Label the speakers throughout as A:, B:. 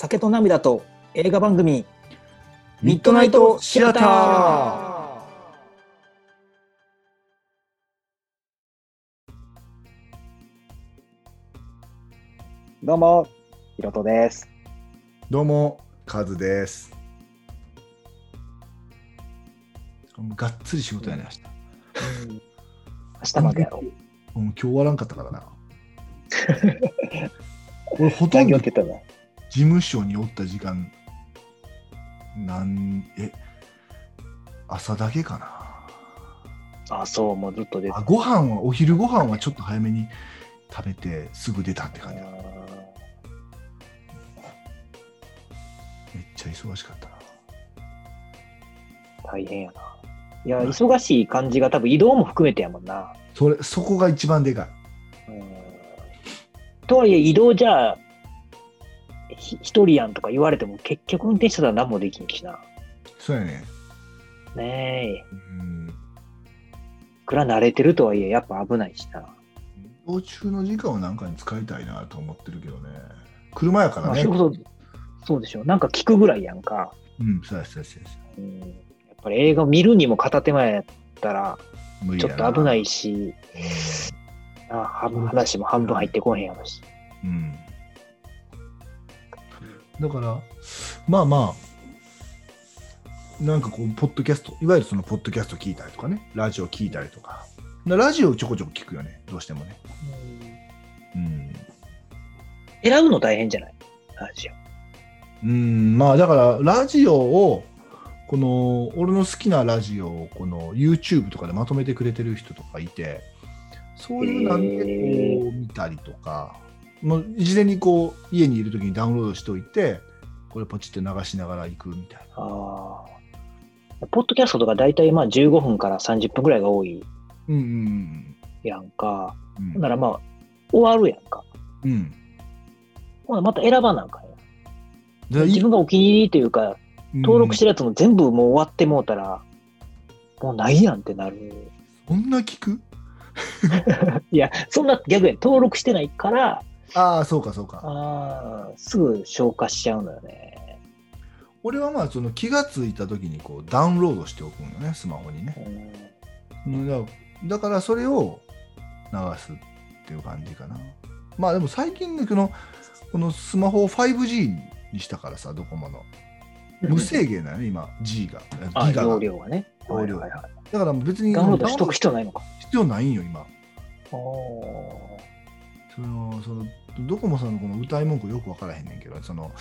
A: 酒と涙と映画番組
B: ミッドナイトシアター
A: どうもひろとです
B: どうも、カズです。がっつり仕事やね、明日。
A: 明日までやろ
B: もう今日終わらんかったからな。俺、ほと
A: 残
B: んど事務所におった時間、なん、え、朝だけかな。
A: あそうもうずっと出て
B: あご飯は、お昼ご飯はちょっと早めに食べて、すぐ出たって感じだ。めっちゃ忙しかったな。
A: 大変やないや忙しい感じが多分移動も含めてやもんな
B: それ、そこが一番でかい。
A: うんとはいえ移動じゃあひ一人やんとか言われても結局運転手たら何もできんしな。
B: そうやね。
A: ねえ。
B: うん。
A: いくら慣れてるとはいえやっぱ危ないしな。
B: 移動中の時間をなんかに使いたいなと思ってるけどね。車やからね。
A: まあ仕事そうでしょなんか聞くぐらいやんか、
B: うん、そうやそうやそうやそう
A: うん、やっぱり映画見るにも片手間やったらちょ
B: や
A: っと危ないし。あは話も半分入ってこへんやろし。
B: うん。だから、まあまあ、なんかこう、ポッドキャスト、いわゆるそのポッドキャスト聞いたりとかね、ラジオ聞いたりとか。だラジオちょこちょこ聞くよね、どうしてもね。うん。
A: 選ぶの大変じゃない？ラジ
B: うん、まあだから、ラジオを、この、俺の好きなラジオを、この YouTube とかでまとめてくれてる人とかいて、そういうなんでこう見たりとか、もう事前にこう、家にいるときにダウンロードしておいて、これポチって流しながら行くみたいな。
A: オああポッドキャストとか大体まあ15分から30分ぐらいが多い
B: うんうん
A: やんか
B: うん。
A: ならまあ終わるやんか
B: うん。
A: ほなまた選ばなあかんや
B: で
A: 自分がお気に入りというか登録してるやつも全部もう終わってもうたら、もうないやんってなる。
B: そんな聞く？
A: いや、そんな逆に登録してないから、
B: ああ、そうかそうか。
A: あーすぐ消化しちゃうのよね。
B: 俺はまあ、その気がついたときにこう、ダウンロードしておくのね、スマホにね。だだからそれを流すっていう感じかな。まあでも最近ね、このこのスマホを 5G にしたからさ、ドコモの。無制限だよね、今、G が。
A: あ、
B: ギガが
A: 容量がね。
B: 容量
A: はいはいはい
B: だから別に
A: ダウンロードしとく必要ないのか。
B: 必要ないんよ、今。
A: お
B: そのそのドコモさんのこの歌い文句よく分からへんねんけど、その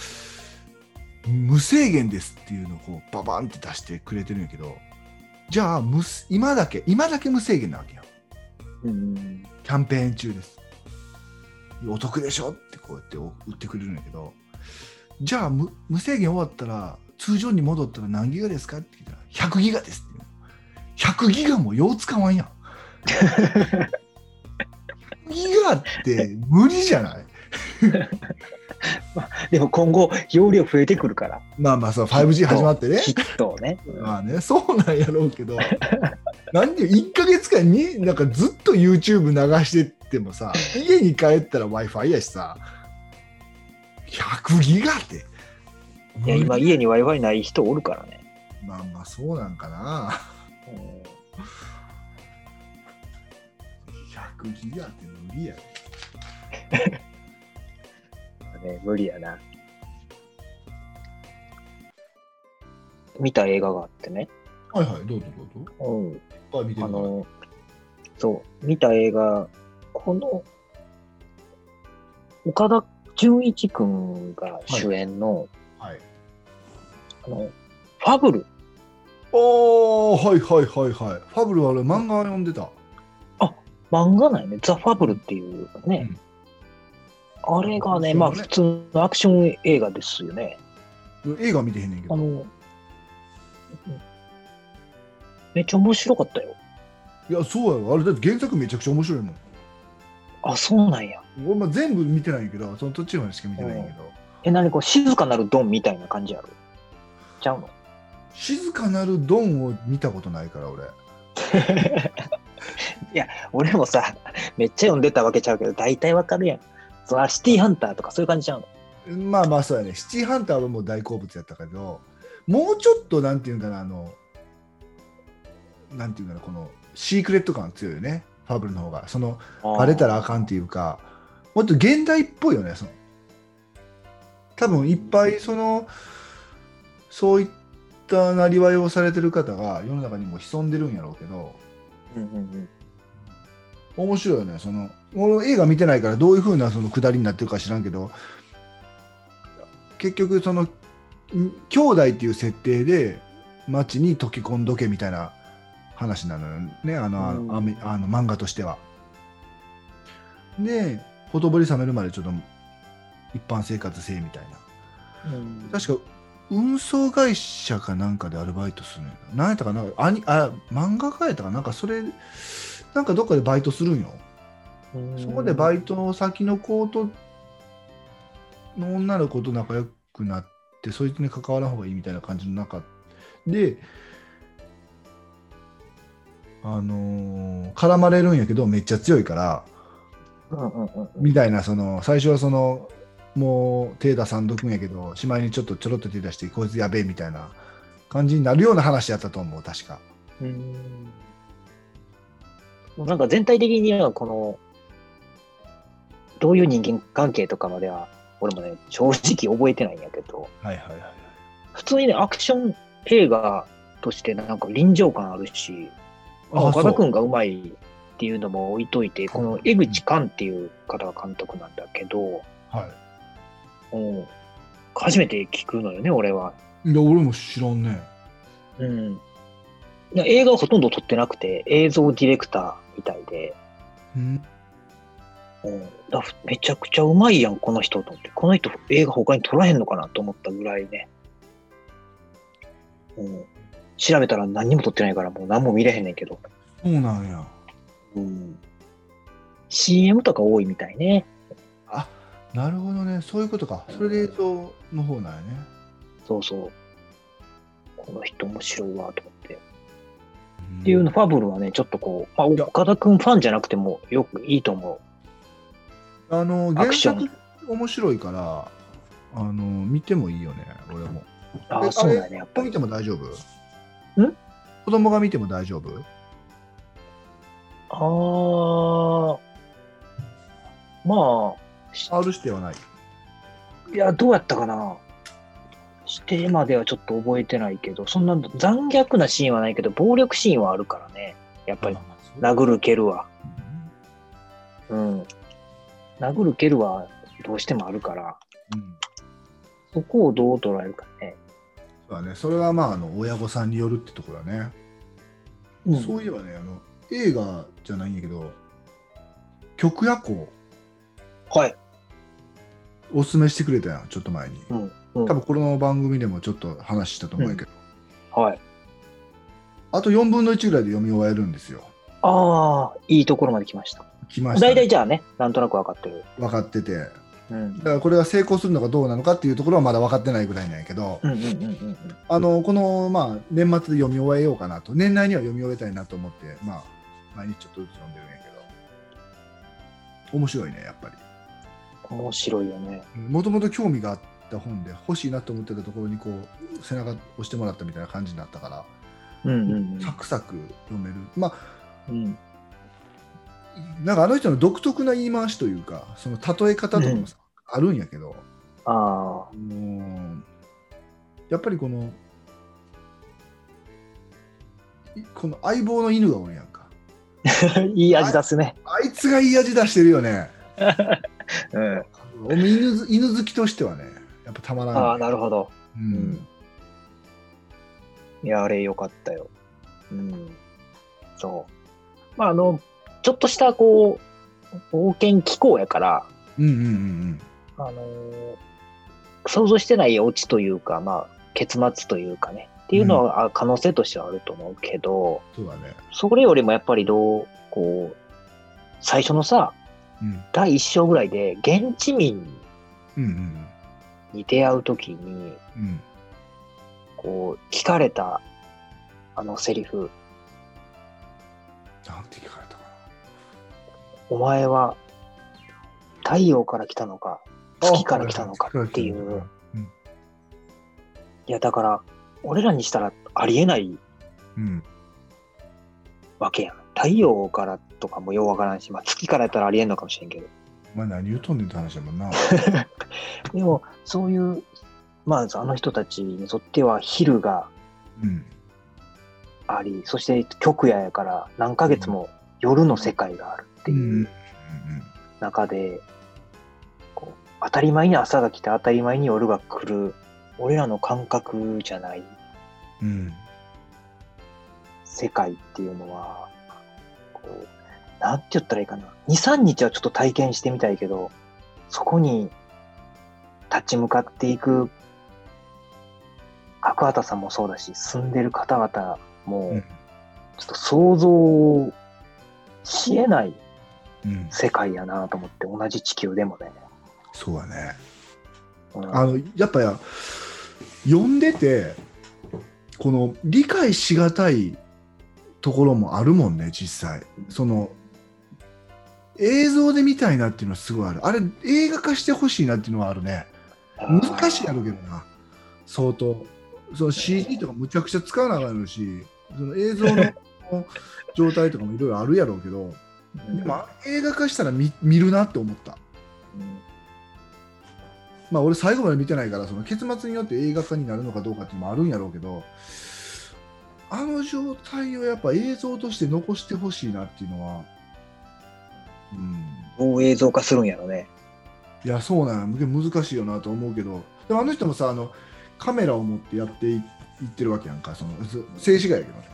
B: 無制限ですっていうのをこうババンって出してくれてるんやけど、じゃあ無す今だけ、今だけ無制限なわけよ。
A: ーうん。
B: キャンペーン中です。お得でしょ？ってこうやって売ってくれるんやけど、じゃあ無無制限終わったら、通常に戻ったら何ギガですか？って聞いたら、100ギガですって言うの。100ギガもよう使わんやん。ギガって無理じゃない
A: でも今後、容量増えてくるから。
B: まあまあそう、5G 始まってね。
A: きっとね。
B: まあね、そうなんやろうけど、なんで1ヶ月間になんかずっと YouTube 流してってもさ、家に帰ったら Wi-Fi やしさ、100ギガって。
A: いや、今家に Wi-Fi ない人おるからね。
B: まあまあそうなんかな。
A: うん
B: 100ギガって無理やで。
A: ね、無理やな。見た映画があってね。
B: はいはい、どうぞどうぞ。
A: うん。
B: あ、見てる
A: あの、そう、見た映画、この、岡田准一君が主演の、
B: はい。
A: あの、ファブル。
B: おー、はいはいはいはい。ファブルは俺漫画読んでた。
A: 漫画内ね、ザ・ファブルっていうね、
B: うん
A: あれがね、
B: ね
A: まあ普通のアクション映画ですよね。
B: 映画見てへんねんけど。
A: あの、うんめっちゃ面白かったよ。
B: いや、そうやろ。あれだって原作めちゃくちゃ面白いもん。
A: あ、そうなんや。
B: 俺も全部見てないけど、その途中までしか見てないけど。
A: え、何こう、静かなるドンみたいな感じあるちゃうの？
B: 静かなるドンを見たことないから、俺。
A: いや、俺もさ、めっちゃ読んでたわけちゃうけど、大体わかるやん。そのあシティーハンターとかそういう感じちゃうの。
B: まあまあそうやね。シティハンターはもう大好物やったけど、もうちょっとなんていうんかな、あの、なんていうかな、このシークレット感強いよね、ファブルの方が。その、バレたらあかんっていうか、もっと現代っぽいよね。その多分いっぱいその、そういったなりわいをされてる方が世の中にも潜んでるんやろうけど、
A: うんうんうん
B: 面白いよね。その俺映画見てないからどういうふうなその下りになってるか知らんけど、結局そのん兄弟っていう設定で街に溶け込んどけみたいな話なのよね、あの,、
A: うん
B: あの漫画としては。で、ほとぼり冷めるまでちょっと一般生活せえみたいな。
A: うん
B: 確か運送会社かなんかでアルバイトするんやな。何やったかな？あにあ漫画家やったかなんかそれ、なんかどっかでバイトするんよ。
A: うん
B: そこでバイトの先の子との女の子と仲良くなって、そいつに関わらん方がいいみたいな感じの中で、あのー絡まれるんやけど、めっちゃ強いから、みたいな、その、最初はその、もう手出さんどくんやけど、しまいにちょっとちょろっと手出して、こいつやべえみたいな感じになるような話やったと思う、確か。
A: うんなんか全体的にはこの、どういう人間関係とかまでは、俺もね、正直覚えてないんやけど、
B: はいはいはい。
A: 普通にね、アクション映画としてなんか臨場感あるし、
B: あ
A: 岡田君がうまいっていうのも置いといて、この江口寛っていう方が監督なんだけど、
B: はい。
A: うん初めて聞くのよね、俺は。
B: いや、俺も知らんね。
A: うん。映画はほとんど撮ってなくて、映像ディレクターみたいで、
B: うん。
A: うん、だめちゃくちゃうまいやん、この人と思って。この人、映画他に撮らへんのかなと思ったぐらいね。うん、調べたら何にも撮ってないから、もう何も見れへんねんけど。
B: そうなんや。
A: うん、CM とか多いみたいね。
B: あなるほどね。そういうことか。それで映像の方なんやね。
A: そうそう。この人面白いわと思って。
B: っ
A: っていうの、ファブルはね、ちょっとこう、まあ、岡田くんファンじゃなくてもよくいいと思
B: あの、
A: ア
B: 原作面白いから、あの、見てもいいよね、俺も。
A: う。あ
B: え
A: あ、そうだよね、やっぱり
B: 子見て。も大丈夫？
A: ん？
B: 子供が見ても大丈夫？
A: ああ、まあ、
B: ?R してはない。
A: いや、どうやったかな？してまではちょっと覚えてないけど、そんな残虐なシーンはないけど、暴力シーンはあるからね。やっぱり、殴る蹴るは。うん。殴る蹴るはどうしてもあるから、
B: うん。
A: そこをどう捉えるかね。
B: そうだね。それはまあ、あの、親御さんによるってところだね。
A: うん
B: そういえばね、あの、映画じゃないんやけど、曲夜行、
A: はい。
B: おすすめしてくれたやん、ちょっと前に。
A: うん。うん
B: 多分この番組でもちょっと話したと思うけど、
A: はい。
B: あと4分の1ぐらいで読み終えるんですよ。
A: ああ、いいところまで来ました。
B: 来ました、
A: 大体じゃあね、なんとなく分かってる。
B: 分かってて。だ
A: うん。
B: からこれが成功するのかどうなのかっていうところはまだ分かってないぐらいなんやけど、
A: うんうんうんうんうん。
B: あのこの、まあ、年末で読み終えようかなと、年内には読み終えたいなと思って、まあ、毎日ちょっとずつ読んでるんやけど、面白いね、やっぱり。
A: 面白いよね。
B: もともと興味があった本で、欲しいなと思ってたところにこう背中押してもらったみたいな感じになったから、
A: うんうん
B: サクサク読める。まあ
A: うん。うん。
B: なんかあの人の独特な言い回しというか、その例え方とかもさ、あるんやけど、
A: あ
B: もうやっぱりこの、いこの相棒の犬がおるやんか。
A: あ。いい味出すね。
B: あいつがいい味出してるよね。
A: うん。
B: 犬ず犬好きとしてはね、やっぱたまらんね、
A: ああ、なるほど。
B: う
A: うんん。いや、あれよかったよ。うん。そう。まあ、あの、ちょっとした、こう、冒険機構やから、
B: うんうんうん
A: あのー想像してないオチというか、まあ、結末というかね、っていうのは、あ可能性としてはあると思うけど、
B: そうだね。
A: それよりもやっぱりどう、こう、最初のさ、
B: うん
A: 第一章ぐらいで、現地民
B: うんうん
A: に出会うときに、
B: うん
A: こう、聞かれた、あのセリフ、
B: なんて聞かれたか
A: お前は太陽から来たのか、月から来たのかっていう。
B: うん
A: いや、だから、俺らにしたらありえない
B: うん
A: わけやん。太陽からとかもようわからんし、まあ、月からやったらありえんのかもしれんけど。
B: お前何言うとんねんって話だもんな。
A: でも、そういう、まあ、あの人たちにとっては昼が
B: うん。
A: あり、そして極夜やから何ヶ月も夜の世界があるって
B: うん。
A: いううん中で、こう当たり前に朝が来て当たり前に夜が来る、俺らの感覚じゃない
B: うん。
A: 世界っていうのは、こう、なんて言ったらいいかな。2、3日はちょっと体験してみたいけど、そこに立ち向かっていく角畑さんもそうだし、住んでる方々も
B: うん、
A: ちょっと想像しえない
B: うん。
A: 世界やなと思って、同じ地球でもね。
B: そうだね。
A: うん
B: あのやっぱや読んでてこの理解しがたいところもあるもんね実際その映像で見たいなっていうのはすごいある。あれ映画化してほしいなっていうのはあるね。難しいやろうけどな。相当。その CG とかむちゃくちゃ使わなあかんのしその映像の状態とかもいろいろあるやろうけどでも映画化したら見見るなって思った。
A: うん。
B: まあ俺最後まで見てないからその結末によって映画化になるのかどうかっていうのもあるんやろうけどあの状態をやっぱ映像として残してほしいなっていうのはうん。
A: どう映像化するんやろね。
B: いやそうなの難しいよなと思うけど。でもあの人もさあのカメラを持ってやっていいってるわけやんか。そのず静止画やけどね。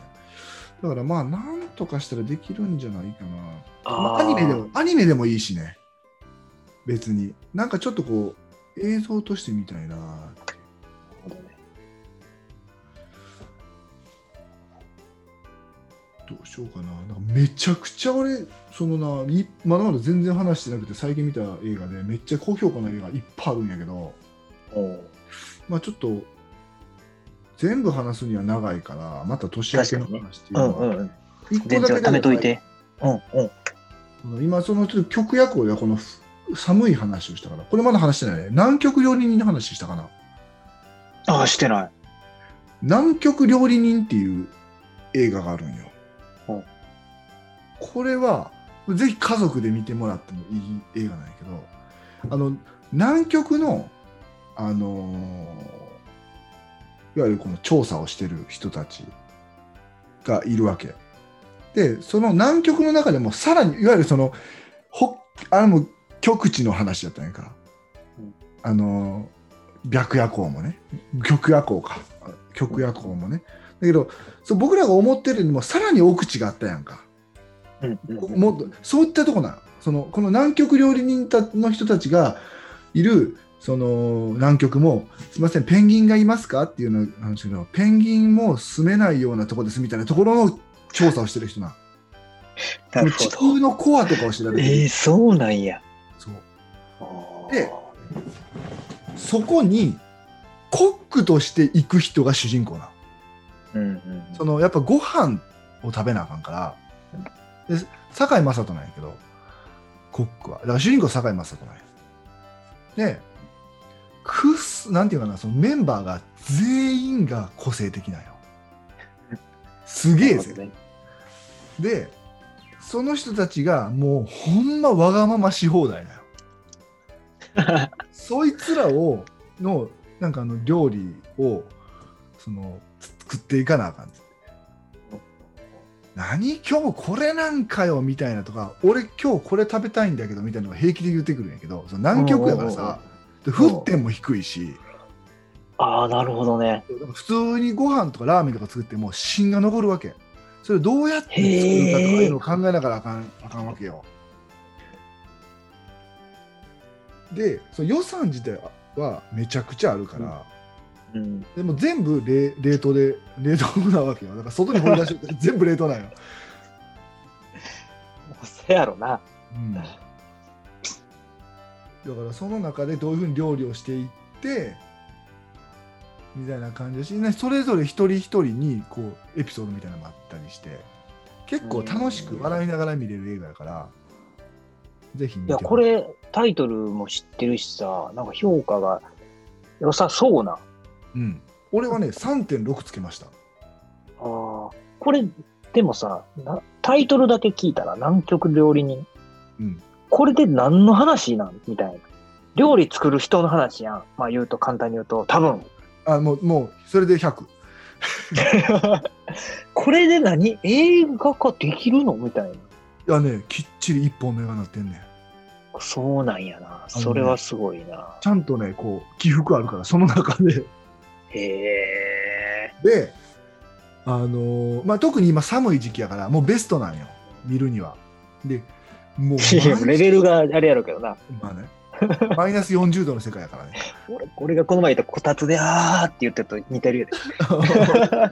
B: だからまあなんとかしたらできるんじゃないかな。まあ、アニメでもアニメでもいいしね。別に。なんかちょっとこう映像としてみたいな
A: ど
B: うしようかななんかめちゃくちゃ俺そのないまだまだ全然話してなくて最近見た映画でめっちゃ高評価の映画いっぱいあるんやけど
A: うん
B: まあちょっと全部話すには長いからまた年明けの話っていうのは
A: うんうんうん。
B: 一個だけ
A: 貯めといて。うんうん。
B: 今そのちょっと曲夜行でこのふ寒い話をしたからこれまだ話してないね南極料理人の話したかな
A: ああ、してない。
B: 南極料理人っていう映画があるんよ。
A: うん
B: これはぜひ家族で見てもらってもいい映画なんやけどあの南極のあのーいわゆるこの調査をしてる人たちがいるわけ。でその南極の中でもさらにいわゆるそのほあれも極地の話だったんやんか。
A: うん。
B: あのー白夜行もね。極夜行か。極夜行もね。だけどそう僕らが思ってるよりもさらに奥地があったやんか
A: うんうん
B: もっとそういったとこなの。そのこの南極料理人たの人たちがいるその南極も「すみませんペンギンがいますか?」っていうのなんですけどペンギンも住めないようなとこですみたいなところの調査をしてる人な
A: なる
B: 地
A: ほ
B: 球のコアとかを調べ
A: ど。
B: てる、
A: ええそうなんや。
B: そう。でそこにコックとして行く人が主人公なの。
A: うんうん。
B: そのやっぱご飯を食べなあかんから、で堺雅人なんやけど、コックは。だから主人公堺雅人なんや。で、くす、なんていうかな、そのメンバーが全員が個性的なんよ。すげえぜ。で、その人たちがもうほんまわがままし放題なよ。そいつらを、の、なんかあの料理を、その、作っていかなあかん。何今日これなんかよみたいなとか、俺今日これ食べたいんだけどみたいなのが平気で言ってくるんやけど、その南極やからさ、で沸点も低いし、
A: ああ、なるほどね。
B: 普通にご飯とかラーメンとか作っても芯が残るわけ。それをどうやって作るかとかいうのを考えながらあかんあかんわけよ。で、その予算自体はめちゃくちゃあるから、
A: うん。
B: でも全部冷冷凍で、冷凍なわけよ。だから外に掘り出して 全部冷凍なんよ。
A: そやろな。
B: うん、だからその中でどういうふうに料理をしていってみたいな感じだし、ね、それぞれ一人一人にこうエピソードみたいなのもあったりして結構楽しく笑いながら見れる映画だからぜひ見
A: いや、これ、タイトルも知ってるしさ、なんか評価が良さそうな。
B: うん。俺はね、3.6つけました。
A: ああ、これ、でもさな、タイトルだけ聞いたら南極料理人。
B: うん。
A: これで何の話なん？みたいな。料理作る人の話やん。まあ言うと簡単に言うと、多分。
B: あ、もう、もう、それで100。
A: これで何？映画化できるの？みたいな。
B: いやね、きっちり一本の映画になってんねん。
A: そうなんやな。それはすごいな。
B: ちゃんとね、こう、起伏あるから、その中で。
A: へえ。
B: で、あのーまあ、特に今寒い時期やから、もうベストなんよ。見るには。で、もう、
A: レベルがあれやろうけどな。
B: まあね、マイナス40度の世界やからね。
A: 俺俺がこの前言ったこたつであーって言ってると似てるよね。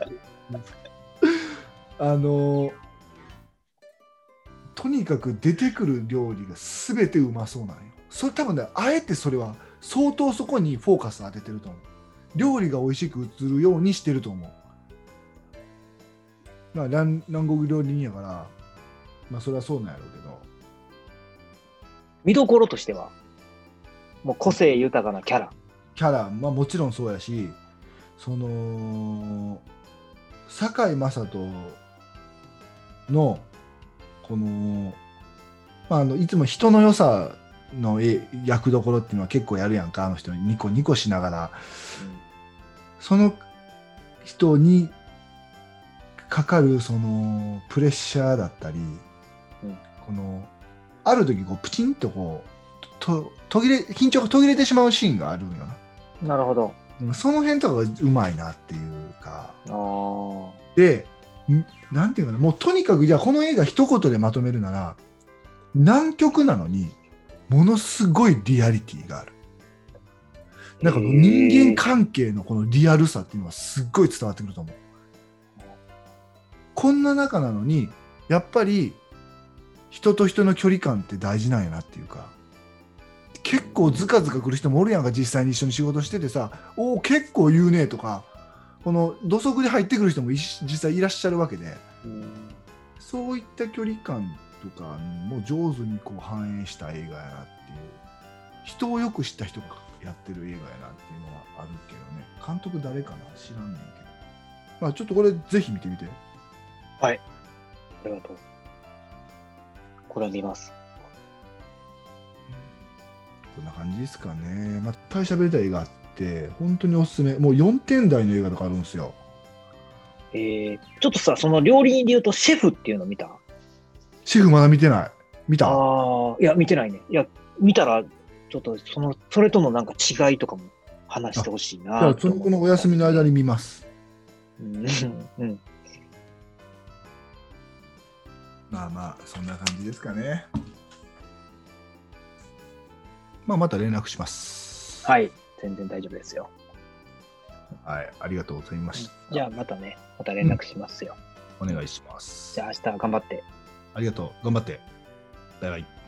B: あのーとにかく出てくる料理が全てうまそうなんよ。それ多分ね、あえてそれは相当そこにフォーカス当ててると思う。料理が美味しく映るようにしてると思う。まあ、南南国料理人やから、まあそれはそうなんやろうけど、
A: 見どころとしては、もう個性豊かなキャラ。
B: キャラ、まあもちろんそうやし、その、堺雅人の、この、まあ、あのいつも人の良さのえ役どころっていうのは結構やるやんか、あの人にニコニコしながら、その人にかかるそのプレッシャーだったり、
A: ん
B: このある時こうプチンとこうと途切れ緊張が途切れてしまうシーンがあるんよな。
A: なるほど。
B: その辺とかがうまいなっていうか。で、んなんていうかな、もうとにかく、じゃあこの映画一言でまとめるなら、南極なのに、ものすごいリアリティがある。なんか人間関係のこのリアルさっていうのはすっごい伝わってくると思う。こんな中なのに、やっぱり人と人の距離感って大事なんやなっていうか、結構ズカズカ来る人もおるやんか、実際に一緒に仕事しててさ、おお、結構言うねとか、この土足で入ってくる人も実際いらっしゃるわけで、
A: うん
B: そういった距離感とかも上手にこう反映した映画やなっていう、人をよく知った人がやってる映画やなっていうのはあるけどね、監督誰かな知らんねんけど。まあちょっとこれぜひ見てみて。
A: ありがとう。これは見ます。
B: こんな感じですかね。まあ、いっぱい喋りたい映画あって、本当におすすめ。もう4点台の映画とかあるんですよ。
A: えー、ちょっとさ、その料理人で言うとシェフっていうの見た？
B: シェフまだ見てない。見た？
A: ああ、いや、見てないね。いや、見たら、ちょっとその、それとのなんか違いとかも話してほしい
B: じゃあ。そのこのお休みの間に見ます。
A: うん。うん。
B: まあまあ、そんな感じですかね。まあ、また連絡します。
A: はい。全然大丈夫ですよ。
B: はい、ありがとうございました。
A: じゃあまたね、また連絡しますよ。
B: お願いします
A: じ。ゃあ明日頑張って。
B: ありがとう。頑張って。バイバイ。